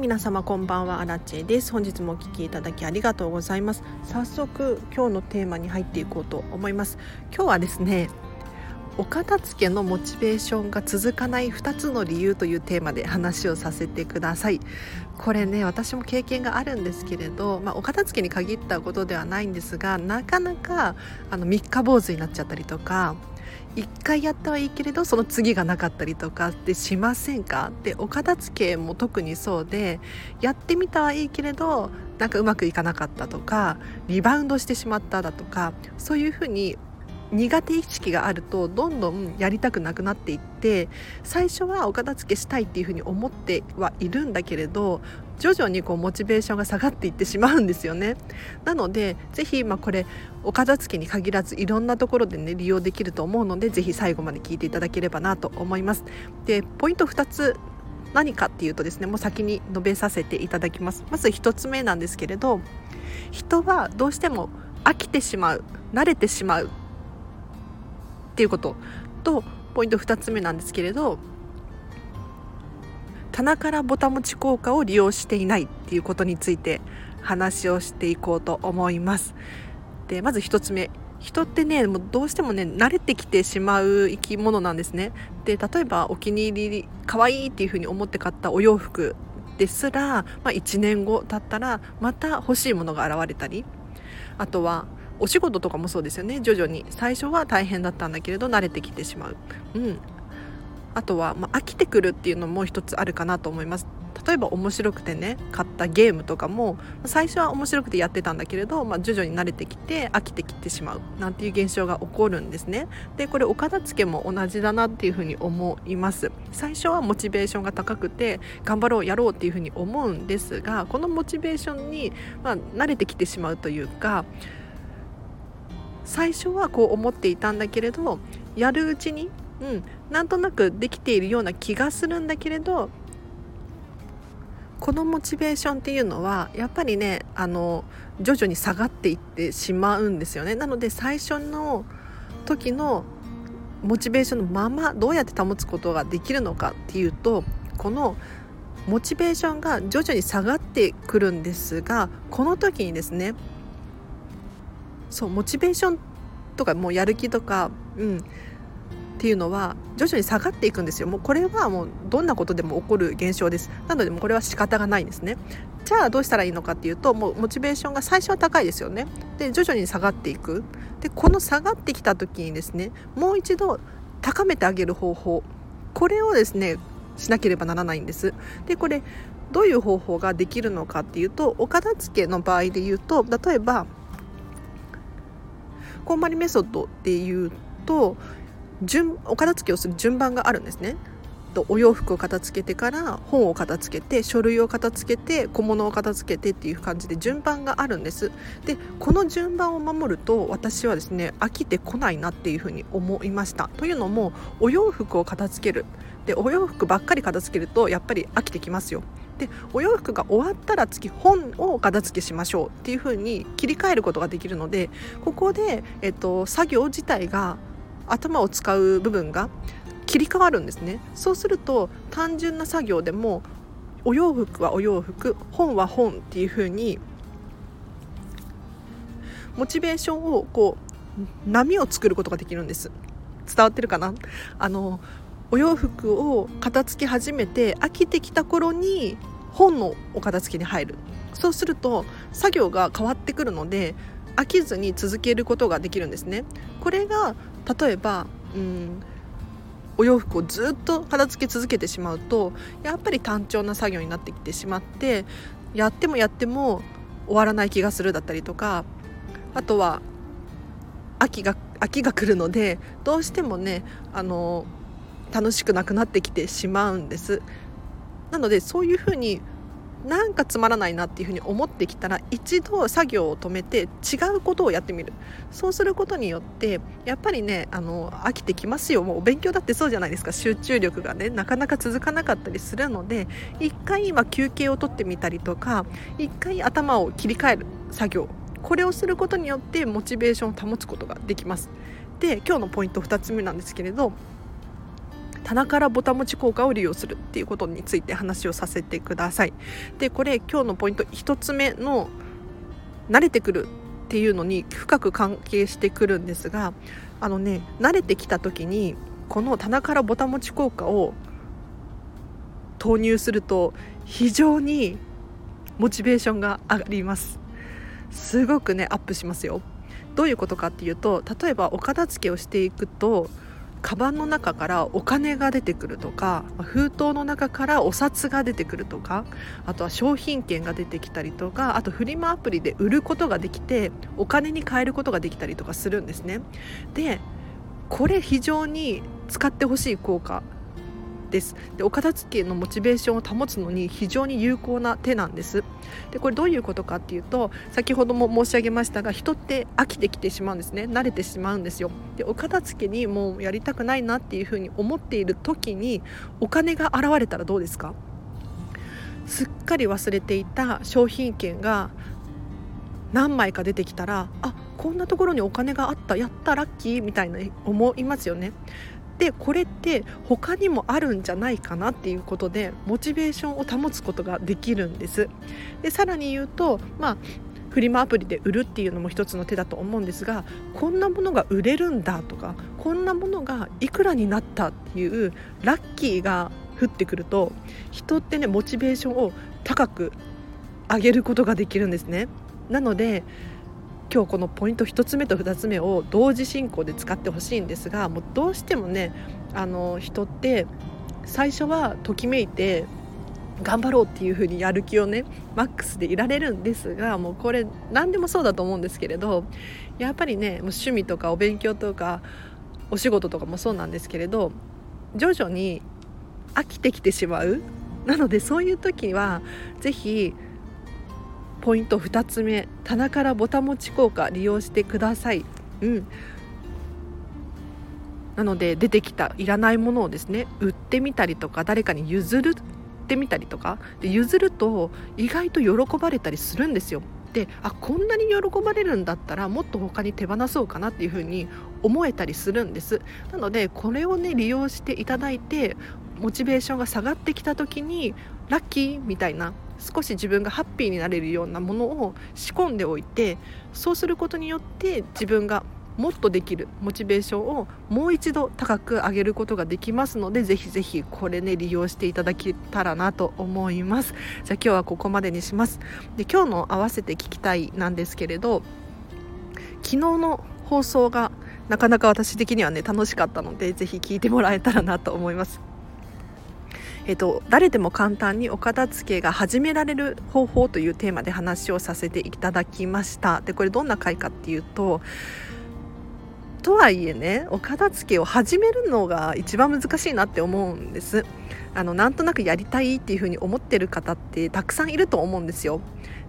皆様こんばんはアラチェです。本日もお聞きいただきありがとうございます。早速今日のテーマに入っていこうと思います。今日はですねお片付けのモチベーションが続かない2つの理由というテーマで話をさせてください。これね私も経験があるんですけれど、まあ、お片付けに限ったことではないんですがなかなかあの三日坊主になっちゃったりとか1回やったはいいけれどその次がなかったりとかってしませんか？でお片付けも特にそうでやってみたはいいけれどなんかうまくいかなかったとかリバウンドしてしまっただとかそういうふうに苦手意識があるとどんどんやりたくなくなっていって最初はお片付けしたいっていうふうに思ってはいるんだけれど徐々にこうモチベーションが下がっていってしまうんですよね。なのでぜひまあこれお片付けに限らずいろんなところでね利用できると思うのでぜひ最後まで聞いていただければなと思います。でポイント2つ何かっていうとですねもう先に述べさせていただきます。まず1つ目なんですけれど人はどうしても飽きてしまう慣れてしまうっていうこととポイント2つ目なんですけれど棚からぼたもち効果を利用していないっていうことについて話をしていこうと思います。でまず1つ目。人ってねもうどうしてもね慣れてきてしまう生き物なんですね。で例えばお気に入り可愛いっていうふうに思って買ったお洋服ですら、まあ、1年後経ったらまた欲しいものが現れたり。あとはお仕事とかもそうですよね。徐々に。最初は大変だったんだけれど慣れてきてしまう、うん、あとは、まあ、飽きてくるっていうのも一つあるかなと思います。例えば面白くてね買ったゲームとかも最初は面白くてやってたんだけれど、まあ、徐々に慣れてきて飽きてきてしまうなんていう現象が起こるんですね。でこれお片付けも同じだなっていうふうに思います。最初はモチベーションが高くて頑張ろうやろうっていうふうに思うんですがこのモチベーションに、まあ、慣れてきてしまうというか最初はこう思っていたんだけれどやるうちに、うん、なんとなくできているような気がするんだけれどこのモチベーションっていうのはやっぱりねあの徐々に下がっていってしまうんですよね。なので最初の時のモチベーションのままどうやって保つことができるのかっていうとこのモチベーションが徐々に下がってくるんですがこの時にですねそうモチベーションとかもうやる気とか、うん、っていうのは徐々に下がっていくんですよ。もうこれはもうどんなことでも起こる現象です。なのでもこれは仕方がないんですね。じゃあどうしたらいいのかっていうともうモチベーションが最初は高いですよね。で徐々に下がっていく。でこの下がってきた時にですねもう一度高めてあげる方法。これをですねしなければならないんです。でこれどういう方法ができるのかっていうとお片付けの場合で言うと例えばこんまりメソッドっていうと順お片付けをする順番があるんですね。とお洋服を片付けてから本を片付けて書類を片付けて小物を片付けてっていう感じで順番があるんです。でこの順番を守ると私はですね飽きてこないなっていうふうに思いました。というのもお洋服を片付ける。でお洋服ばっかり片付けるとやっぱり飽きてきますよ。でお洋服が終わったら次本を片付けしましょうっていう風に切り替えることができるのでここで、えっと、作業自体が頭を使う部分が切り替わるんですね。そうすると単純な作業でもお洋服はお洋服本は本っていう風にモチベーションをこう波を作ることができるんです。伝わってるかな？あのお洋服を片付け始めて飽きてきた頃に本のお片付けに入る。そうすると作業が変わってくるので飽きずに続けることができるんですね。これが例えばうんお洋服をずっと片付け続けてしまうとやっぱり単調な作業になってきてしまってやってもやっても終わらない気がするだったりとかあとは秋が秋が来るのでどうしてもねあの楽しくなくなってきてしまうんです。なのでそういうふうになんかつまらないなっていうふうに思ってきたら一度作業を止めて違うことをやってみる。そうすることによってやっぱりねあの飽きてきますよ。もうお勉強だってそうじゃないですか。集中力がねなかなか続かなかったりするので一回今休憩を取ってみたりとか一回頭を切り替える作業。これをすることによってモチベーションを保つことができます。で今日のポイント2つ目なんですけれど棚からぼたもち効果を利用するっていうことについて話をさせてください。でこれ今日のポイント1つ目の慣れてくるっていうのに深く関係してくるんですがあのね慣れてきた時にこの棚からぼたもち効果を投入すると非常にモチベーションが上がりますすごくねアップしますよどういうことかっていうと例えばお片付けをしていくとカバンの中からお金が出てくるとか封筒の中からお札が出てくるとかあとは商品券が出てきたりとかあとフリマアプリで売ることができてお金に換えることができたりとかするんですね。でこれ非常に使ってほしい効果です。でお片付けのモチベーションを保つのに非常に有効な手なんです。でこれどういうことかっていうと先ほども申し上げましたが人って飽きてきてしまうんですね。慣れてしまうんですよ。でお片付けにもうやりたくないなっていうふうに思っている時にお金が現れたらどうですか？すっかり忘れていた商品券が何枚か出てきたらあこんなところにお金があった。やったラッキー。みたいな思いますよね。でこれって他にもあるんじゃないかなっていうことでモチベーションを保つことができるんです。でさらに言うとまあフリマアプリで売るっていうのも一つの手だと思うんですがこんなものが売れるんだとかこんなものがいくらになったっていうラッキーが降ってくると人ってねモチベーションを高く上げることができるんですね。なので今日このポイント1つ目と2つ目を同時進行で使ってほしいんですがもうどうしてもねあの人って最初はときめいて頑張ろうっていう風にやる気をねマックスでいられるんですがもうこれ何でもそうだと思うんですけれどやっぱりねもう趣味とかお勉強とかお仕事とかもそうなんですけれど徐々に飽きてきてしまう。なのでそういう時は是非ポイント2つ目棚からぼたもち効果利用してください、うん、なので出てきたいらないものをですね売ってみたりとか誰かに譲るってみたりとかで譲ると意外と喜ばれたりするんですよ。であこんなに喜ばれるんだったらもっと他に手放そうかなっていうふうに思えたりするんです。なのでこれをね利用していただいてモチベーションが下がってきた時にラッキーみたいな少し自分がハッピーになれるようなものを仕込んでおいてそうすることによって自分がもっとできるモチベーションをもう一度高く上げることができますのでぜひぜひこれね利用していただけたらなと思います。じゃあ今日はここまでにします。で今日の合わせて聞きたいなんですけれど昨日の放送がなかなか私的にはね楽しかったのでぜひ聞いてもらえたらなと思います。えっと、誰でも簡単にお片付けが始められる方法というテーマで話をさせていただきました。でこれどんな回かっていうととはいえねお片付けを始めるのが一番難しいなって思うんです。あのなんとなくやりたいっていうふうに思ってる方ってたくさんいると思うんですよ。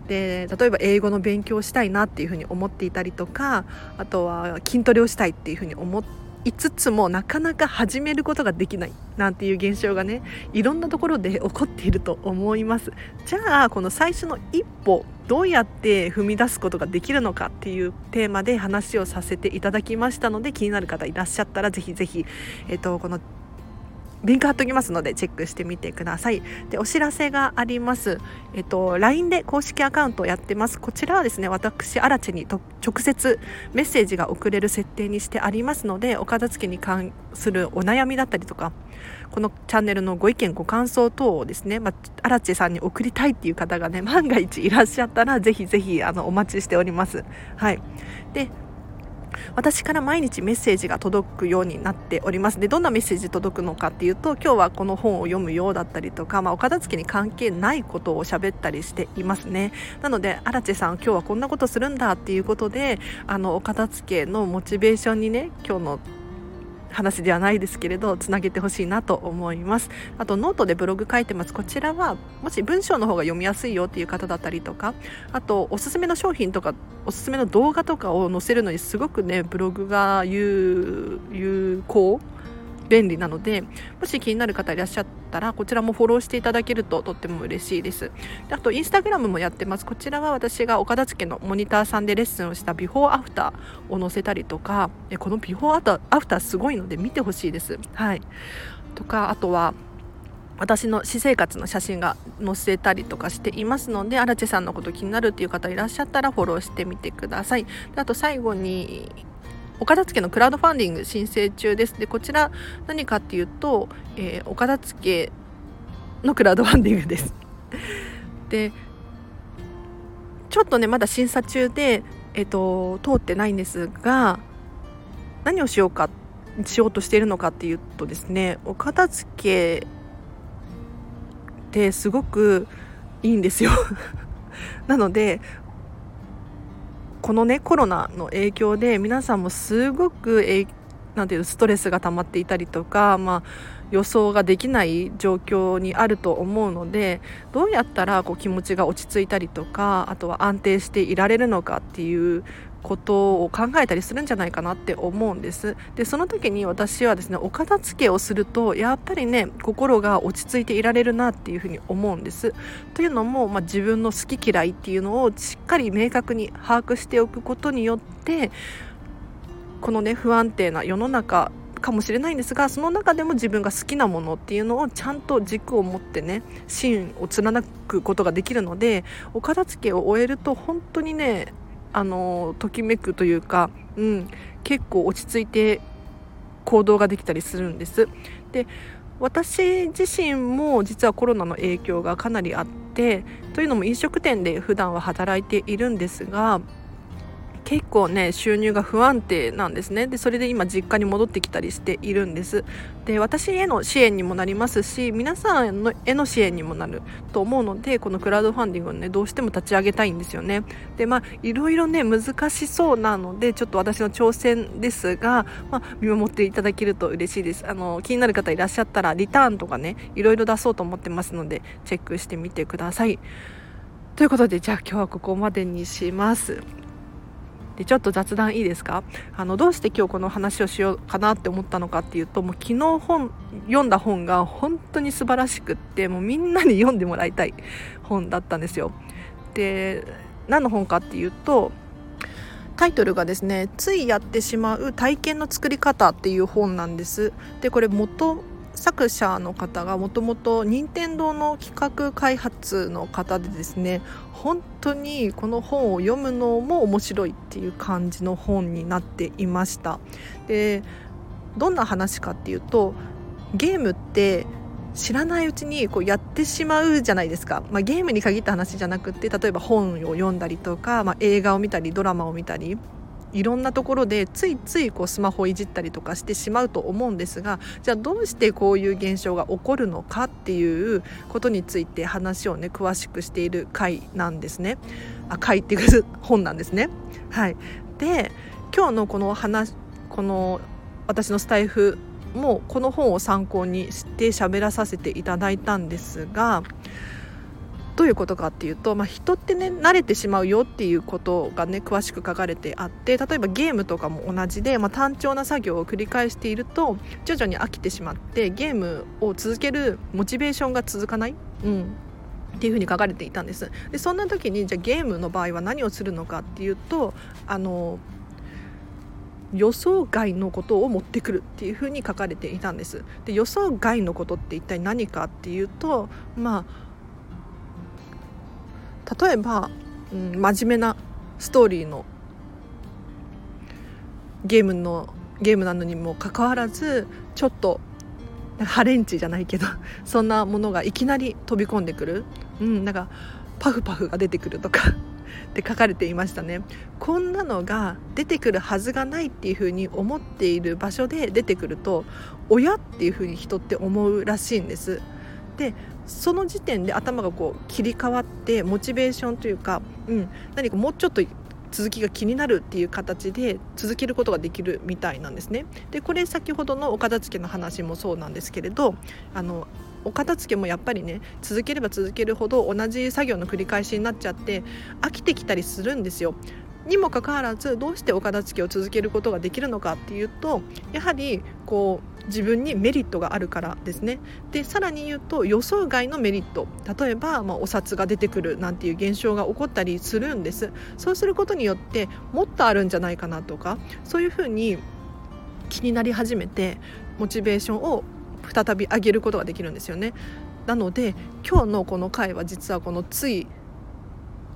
で例えば英語の勉強をしたいなっていうふうに思っていたりとかあとは筋トレをしたいっていうふうに思っていつつもなかなか始めることができないなんていう現象がねいろんなところで起こっていると思います。じゃあこの最初の一歩どうやって踏み出すことができるのかっていうテーマで話をさせていただきましたので気になる方いらっしゃったらぜひぜひ、えっと、このリンク貼っておきますのでチェックしてみてください。で、お知らせがあります。えっと、LINE で公式アカウントをやってます。こちらはですね、私、アラチェに直接メッセージが送れる設定にしてありますので、お片付けに関するお悩みだったりとか、このチャンネルのご意見、ご感想等をですね、まあ、アラチェさんに送りたいっていう方がね、万が一いらっしゃったら、ぜひぜひ、あの、お待ちしております。はい。で、私から毎日メッセージが届くようになっております。でどんなメッセージ届くのかっていうと今日はこの本を読むよだったりとか、まあ、お片付けに関係ないことを喋ったりしていますね。なので荒地さん今日はこんなことするんだっていうことであのお片付けのモチベーションにね今日の話ではないですけれどつなげてほしいなと思います。あとノートでブログ書いてます。こちらはもし文章の方が読みやすいよっていう方だったりとかあとおすすめの商品とかおすすめの動画とかを載せるのにすごくねブログが有有効便利なのでもし気になる方いらっしゃったらこちらもフォローしていただけるととっても嬉しいです。であとインスタグラムもやってます。こちらは私がお片付けのモニターさんでレッスンをしたビフォーアフターを載せたりとかこのビフォーアフターすごいので見てほしいです。はい。とかあとは私の私生活の写真が載せたりとかしていますので荒地さんのこと気になるっていう方いらっしゃったらフォローしてみてください。であと最後にお片付けのクラウドファンディング申請中です。でこちら何かっていうと、えー、お片付けのクラウドファンディングです。でちょっとねまだ審査中で、えーと、通ってないんですが何をしようかしようとしているのかっていうとですねお片付けってすごくいいんですよ。なのでこのねコロナの影響で皆さんもすごく影響なんていうストレスが溜まっていたりとか、まあ、予想ができない状況にあると思うのでどうやったらこう気持ちが落ち着いたりとかあとは安定していられるのかっていうことを考えたりするんじゃないかなって思うんです。でその時に私はですねお片付けをするとやっぱりね心が落ち着いていられるなっていうふうに思うんです。というのも、まあ、自分の好き嫌いっていうのをしっかり明確に把握しておくことによってこのね不安定な世の中かもしれないんですがその中でも自分が好きなものっていうのをちゃんと軸を持ってね芯を貫くことができるのでお片付けを終えると本当にねあのときめくというか、うん、結構落ち着いて行動ができたりするんです。で私自身も実はコロナの影響がかなりあってというのも飲食店で普段は働いているんですが結構ね収入が不安定なんですね。でそれで今実家に戻ってきたりしているんです。で私への支援にもなりますし皆さんのへの支援にもなると思うのでこのクラウドファンディングをねどうしても立ち上げたいんですよね。でまあいろいろね難しそうなのでちょっと私の挑戦ですが、まあ、見守っていただけると嬉しいです。あの気になる方いらっしゃったらリターンとかねいろいろ出そうと思ってますのでチェックしてみてください。ということでじゃあ今日はここまでにします。ちょっと雑談いいですか？あのどうして今日この話をしようかなって思ったのかっていうともう昨日本読んだ本が本当に素晴らしくってもうみんなに読んでもらいたい本だったんですよ。で何の本かっていうとタイトルがですね「ついやってしまう体験の作り方」っていう本なんです。でこれ元作者の方がもともと任天堂の企画開発の方でですね本当にこの本を読むのも面白いっていう感じの本になっていました。でどんな話かっていうとゲームって知らないうちにこうやってしまうじゃないですか、まあ、ゲームに限った話じゃなくて例えば本を読んだりとか、まあ、映画を見たりドラマを見たり。いろんなところでついついこうスマホをいじったりとかしてしまうと思うんですがじゃあどうしてこういう現象が起こるのかっていうことについて話をね詳しくしている回なんですね。あ回っていう本なんですね。はい、で今日のこの話この私のスタイフもこの本を参考にして喋らさせていただいたんですがどういうことかっていうと、まあ、人ってね慣れてしまうよっていうことがね詳しく書かれてあって例えばゲームとかも同じで、まあ、単調な作業を繰り返していると徐々に飽きてしまってゲームを続けるモチベーションが続かない？うん。っていうふに書かれていたんです。でそんな時にじゃあゲームの場合は何をするのかっていうとあの予想外のことを持ってくるっていうふに書かれていたんです。で予想外のことって一体何かっていうとまあ例えば、うん、真面目なストーリーのゲームのゲームなのにもかかわらずちょっとハレンチじゃないけど そんなものがいきなり飛び込んでくる、うん、なんかパフパフが出てくるとか って書かれていましたね。こんなのが出てくるはずがないっていうふうに思っている場所で出てくると親っていうふうに人って思うらしいんです。でその時点で頭がこう切り替わってモチベーションというか、うん、何かもうちょっと続きが気になるっていう形で続けることができるみたいなんですね。でこれ先ほどのお片付けの話もそうなんですけれどあのお片付けもやっぱりね続ければ続けるほど同じ作業の繰り返しになっちゃって飽きてきたりするんですよ。にもかかわらずどうしてお片付けを続けることができるのかっていうとやはりこう自分にメリットがあるからですね。でさらに言うと予想外のメリット。例えば、まあ、お札が出てくるなんていう現象が起こったりするんです。そうすることによってもっとあるんじゃないかなとかそういうふうに気になり始めてモチベーションを再び上げることができるんですよね。なので今日のこの回は実はこのつい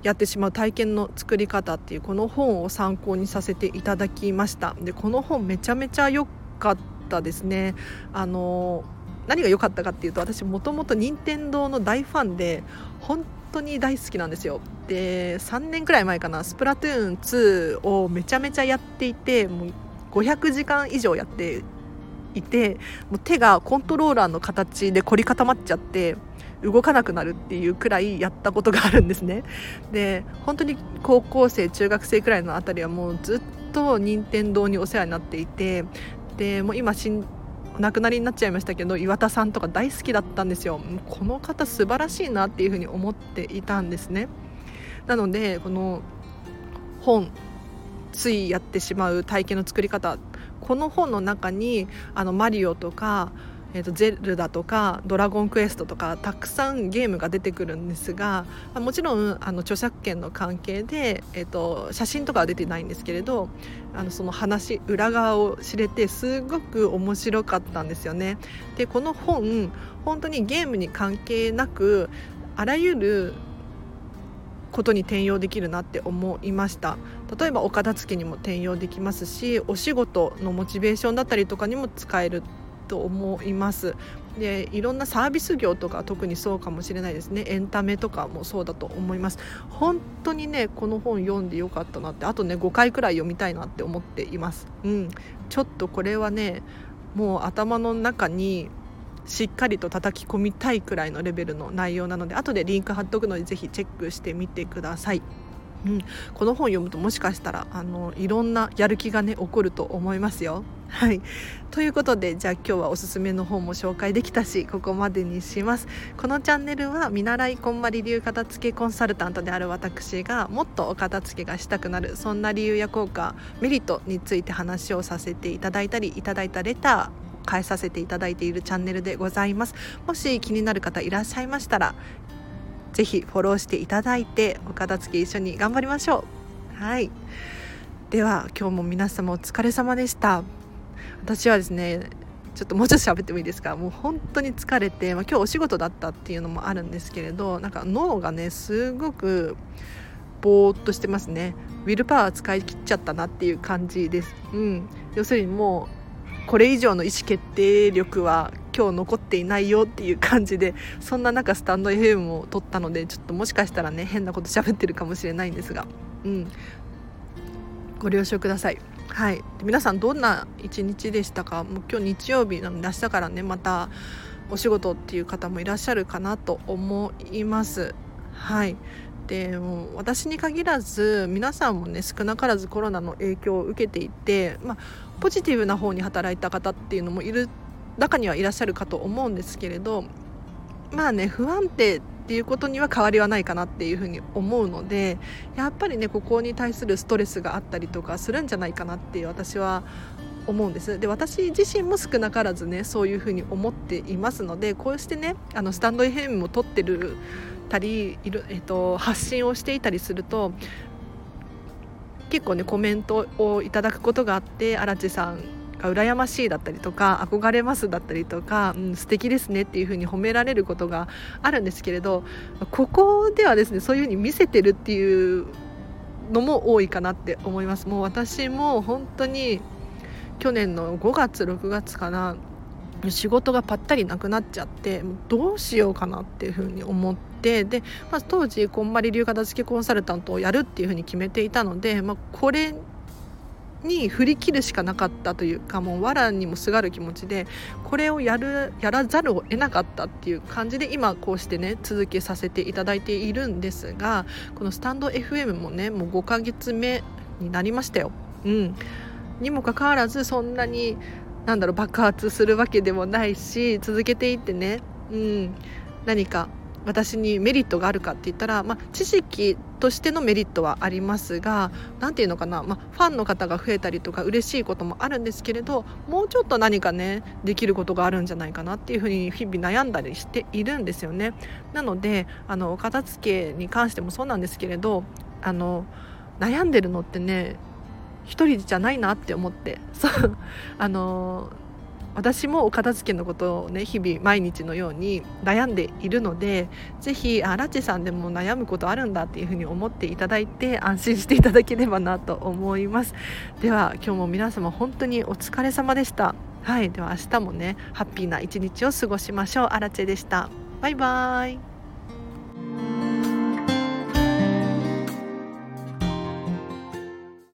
やってしまう体験の作り方っていうこの本を参考にさせていただきました。でこの本めちゃめちゃ良かった。ですね。あの何が良かったかっていうと私もともと任天堂の大ファンで本当に大好きなんですよ。で3年くらい前かなスプラトゥーン2をめちゃめちゃやっていてもう500時間以上やっていてもう手がコントローラーの形で凝り固まっちゃって動かなくなるっていうくらいやったことがあるんですね。で本当に高校生中学生くらいのあたりはもうずっと任天堂にお世話になっていてでもう今死んお亡くなりになっちゃいましたけど岩田さんとか大好きだったんですよ。この方素晴らしいなっていうふうに思っていたんですね。なのでこの本ついやってしまう体験の作り方。この本の中にあのマリオとかえーと、ゼルダとかドラゴンクエストとかたくさんゲームが出てくるんですがもちろんあの著作権の関係で、えーと、写真とかは出てないんですけれどあのその話裏側を知れてすごく面白かったんですよね。でこの本本当にゲームに関係なくあらゆることに転用できるなって思いました例えばお片付けにも転用できますしお仕事のモチベーションだったりとかにも使えると思います。でいろんなサービス業とか特にそうかもしれないですね。エンタメとかもそうだと思います。本当にねこの本読んでよかったなってあとね5回くらい読みたいなって思っています。うん。ちょっとこれはねもう頭の中にしっかりと叩き込みたいくらいのレベルの内容なので後でリンク貼っとくのでぜひチェックしてみてください。うん、この本読むともしかしたらあのいろんなやる気がね起こると思いますよ。はい、ということでじゃあ今日はおすすめの本も紹介できたしここまでにします。このチャンネルは見習いこんまり流片付けコンサルタントである私がもっとお片付けがしたくなるそんな理由や効果メリットについて話をさせていただいたりいただいたレター返させていただいているチャンネルでございます。もし気になる方いらっしゃいましたらぜひフォローしていただいてお片付け一緒に頑張りましょう。はい。では今日も皆様お疲れ様でした。私はですねちょっともうちょっと喋ってもいいですか？もう本当に疲れて、まあ、今日お仕事だったっていうのもあるんですけれどなんか脳がねすごくぼーっとしてますね。ウィルパワー使い切っちゃったなっていう感じです、うん、要するにもうこれ以上の意思決定力は今日残っていないよっていう感じでそんな中スタンド FM を撮ったのでちょっともしかしたらね変なこと喋ってるかもしれないんですが、うん、ご了承ください。はい、皆さんどんな一日でしたか？もう今日日曜日なので明日からねまたお仕事っていう方もいらっしゃるかなと思います。はいでも私に限らず皆さんもね少なからずコロナの影響を受けていて、まあ、ポジティブな方に働いた方っていうのもいる中にはいらっしゃるかと思うんですけれどまあね不安定っていうことには変わりはないかなっていうふうに思うのでやっぱりねここに対するストレスがあったりとかするんじゃないかなって私は思うんです。で私自身も少なからずねそういうふうに思っていますのでこうしてねあのスタンド FM も撮ってるたりいる、えっと、発信をしていたりすると結構ねコメントをいただくことがあって荒地さんが羨ましいだったりとか憧れますだったりとか、うん、素敵ですねっていう風に褒められることがあるんですけれどここではですねそういう風に見せてるっていうのも多いかなって思います。もう私も本当に去年の5月6月かな仕事がぱったりなくなっちゃってどうしようかなっていうふうに思ってで、まあ、当時こんまり流片付けコンサルタントをやるっていうふうに決めていたので、まあ、これに振り切るしかなかったというかもう藁にもすがる気持ちでこれをやるやらざるを得なかったっていう感じで今こうしてね続けさせていただいているんですがこのスタンド FM もねもう5ヶ月目になりましたよ。うん、にもかかわらずそんなになんだろう爆発するわけでもないし続けていってね、うん、何か私にメリットがあるかって言ったら、まあ、知識としてのメリットはありますが何て言うのかな、まあ、ファンの方が増えたりとか嬉しいこともあるんですけれどもうちょっと何かねできることがあるんじゃないかなっていうふうに日々悩んだりしているんですよね。なのであのお片付けに関してもそうなんですけれどあの悩んでるのってね一人じゃないなって思ってそうあの私もお片付けのことをね日々毎日のように悩んでいるのでぜひあラチさんでも悩むことあるんだっていうふうに思っていただいて安心していただければなと思います。では今日も皆様本当にお疲れ様でした。はいでは明日もねハッピーな一日を過ごしましょう。アラチェでした。バイバーイ。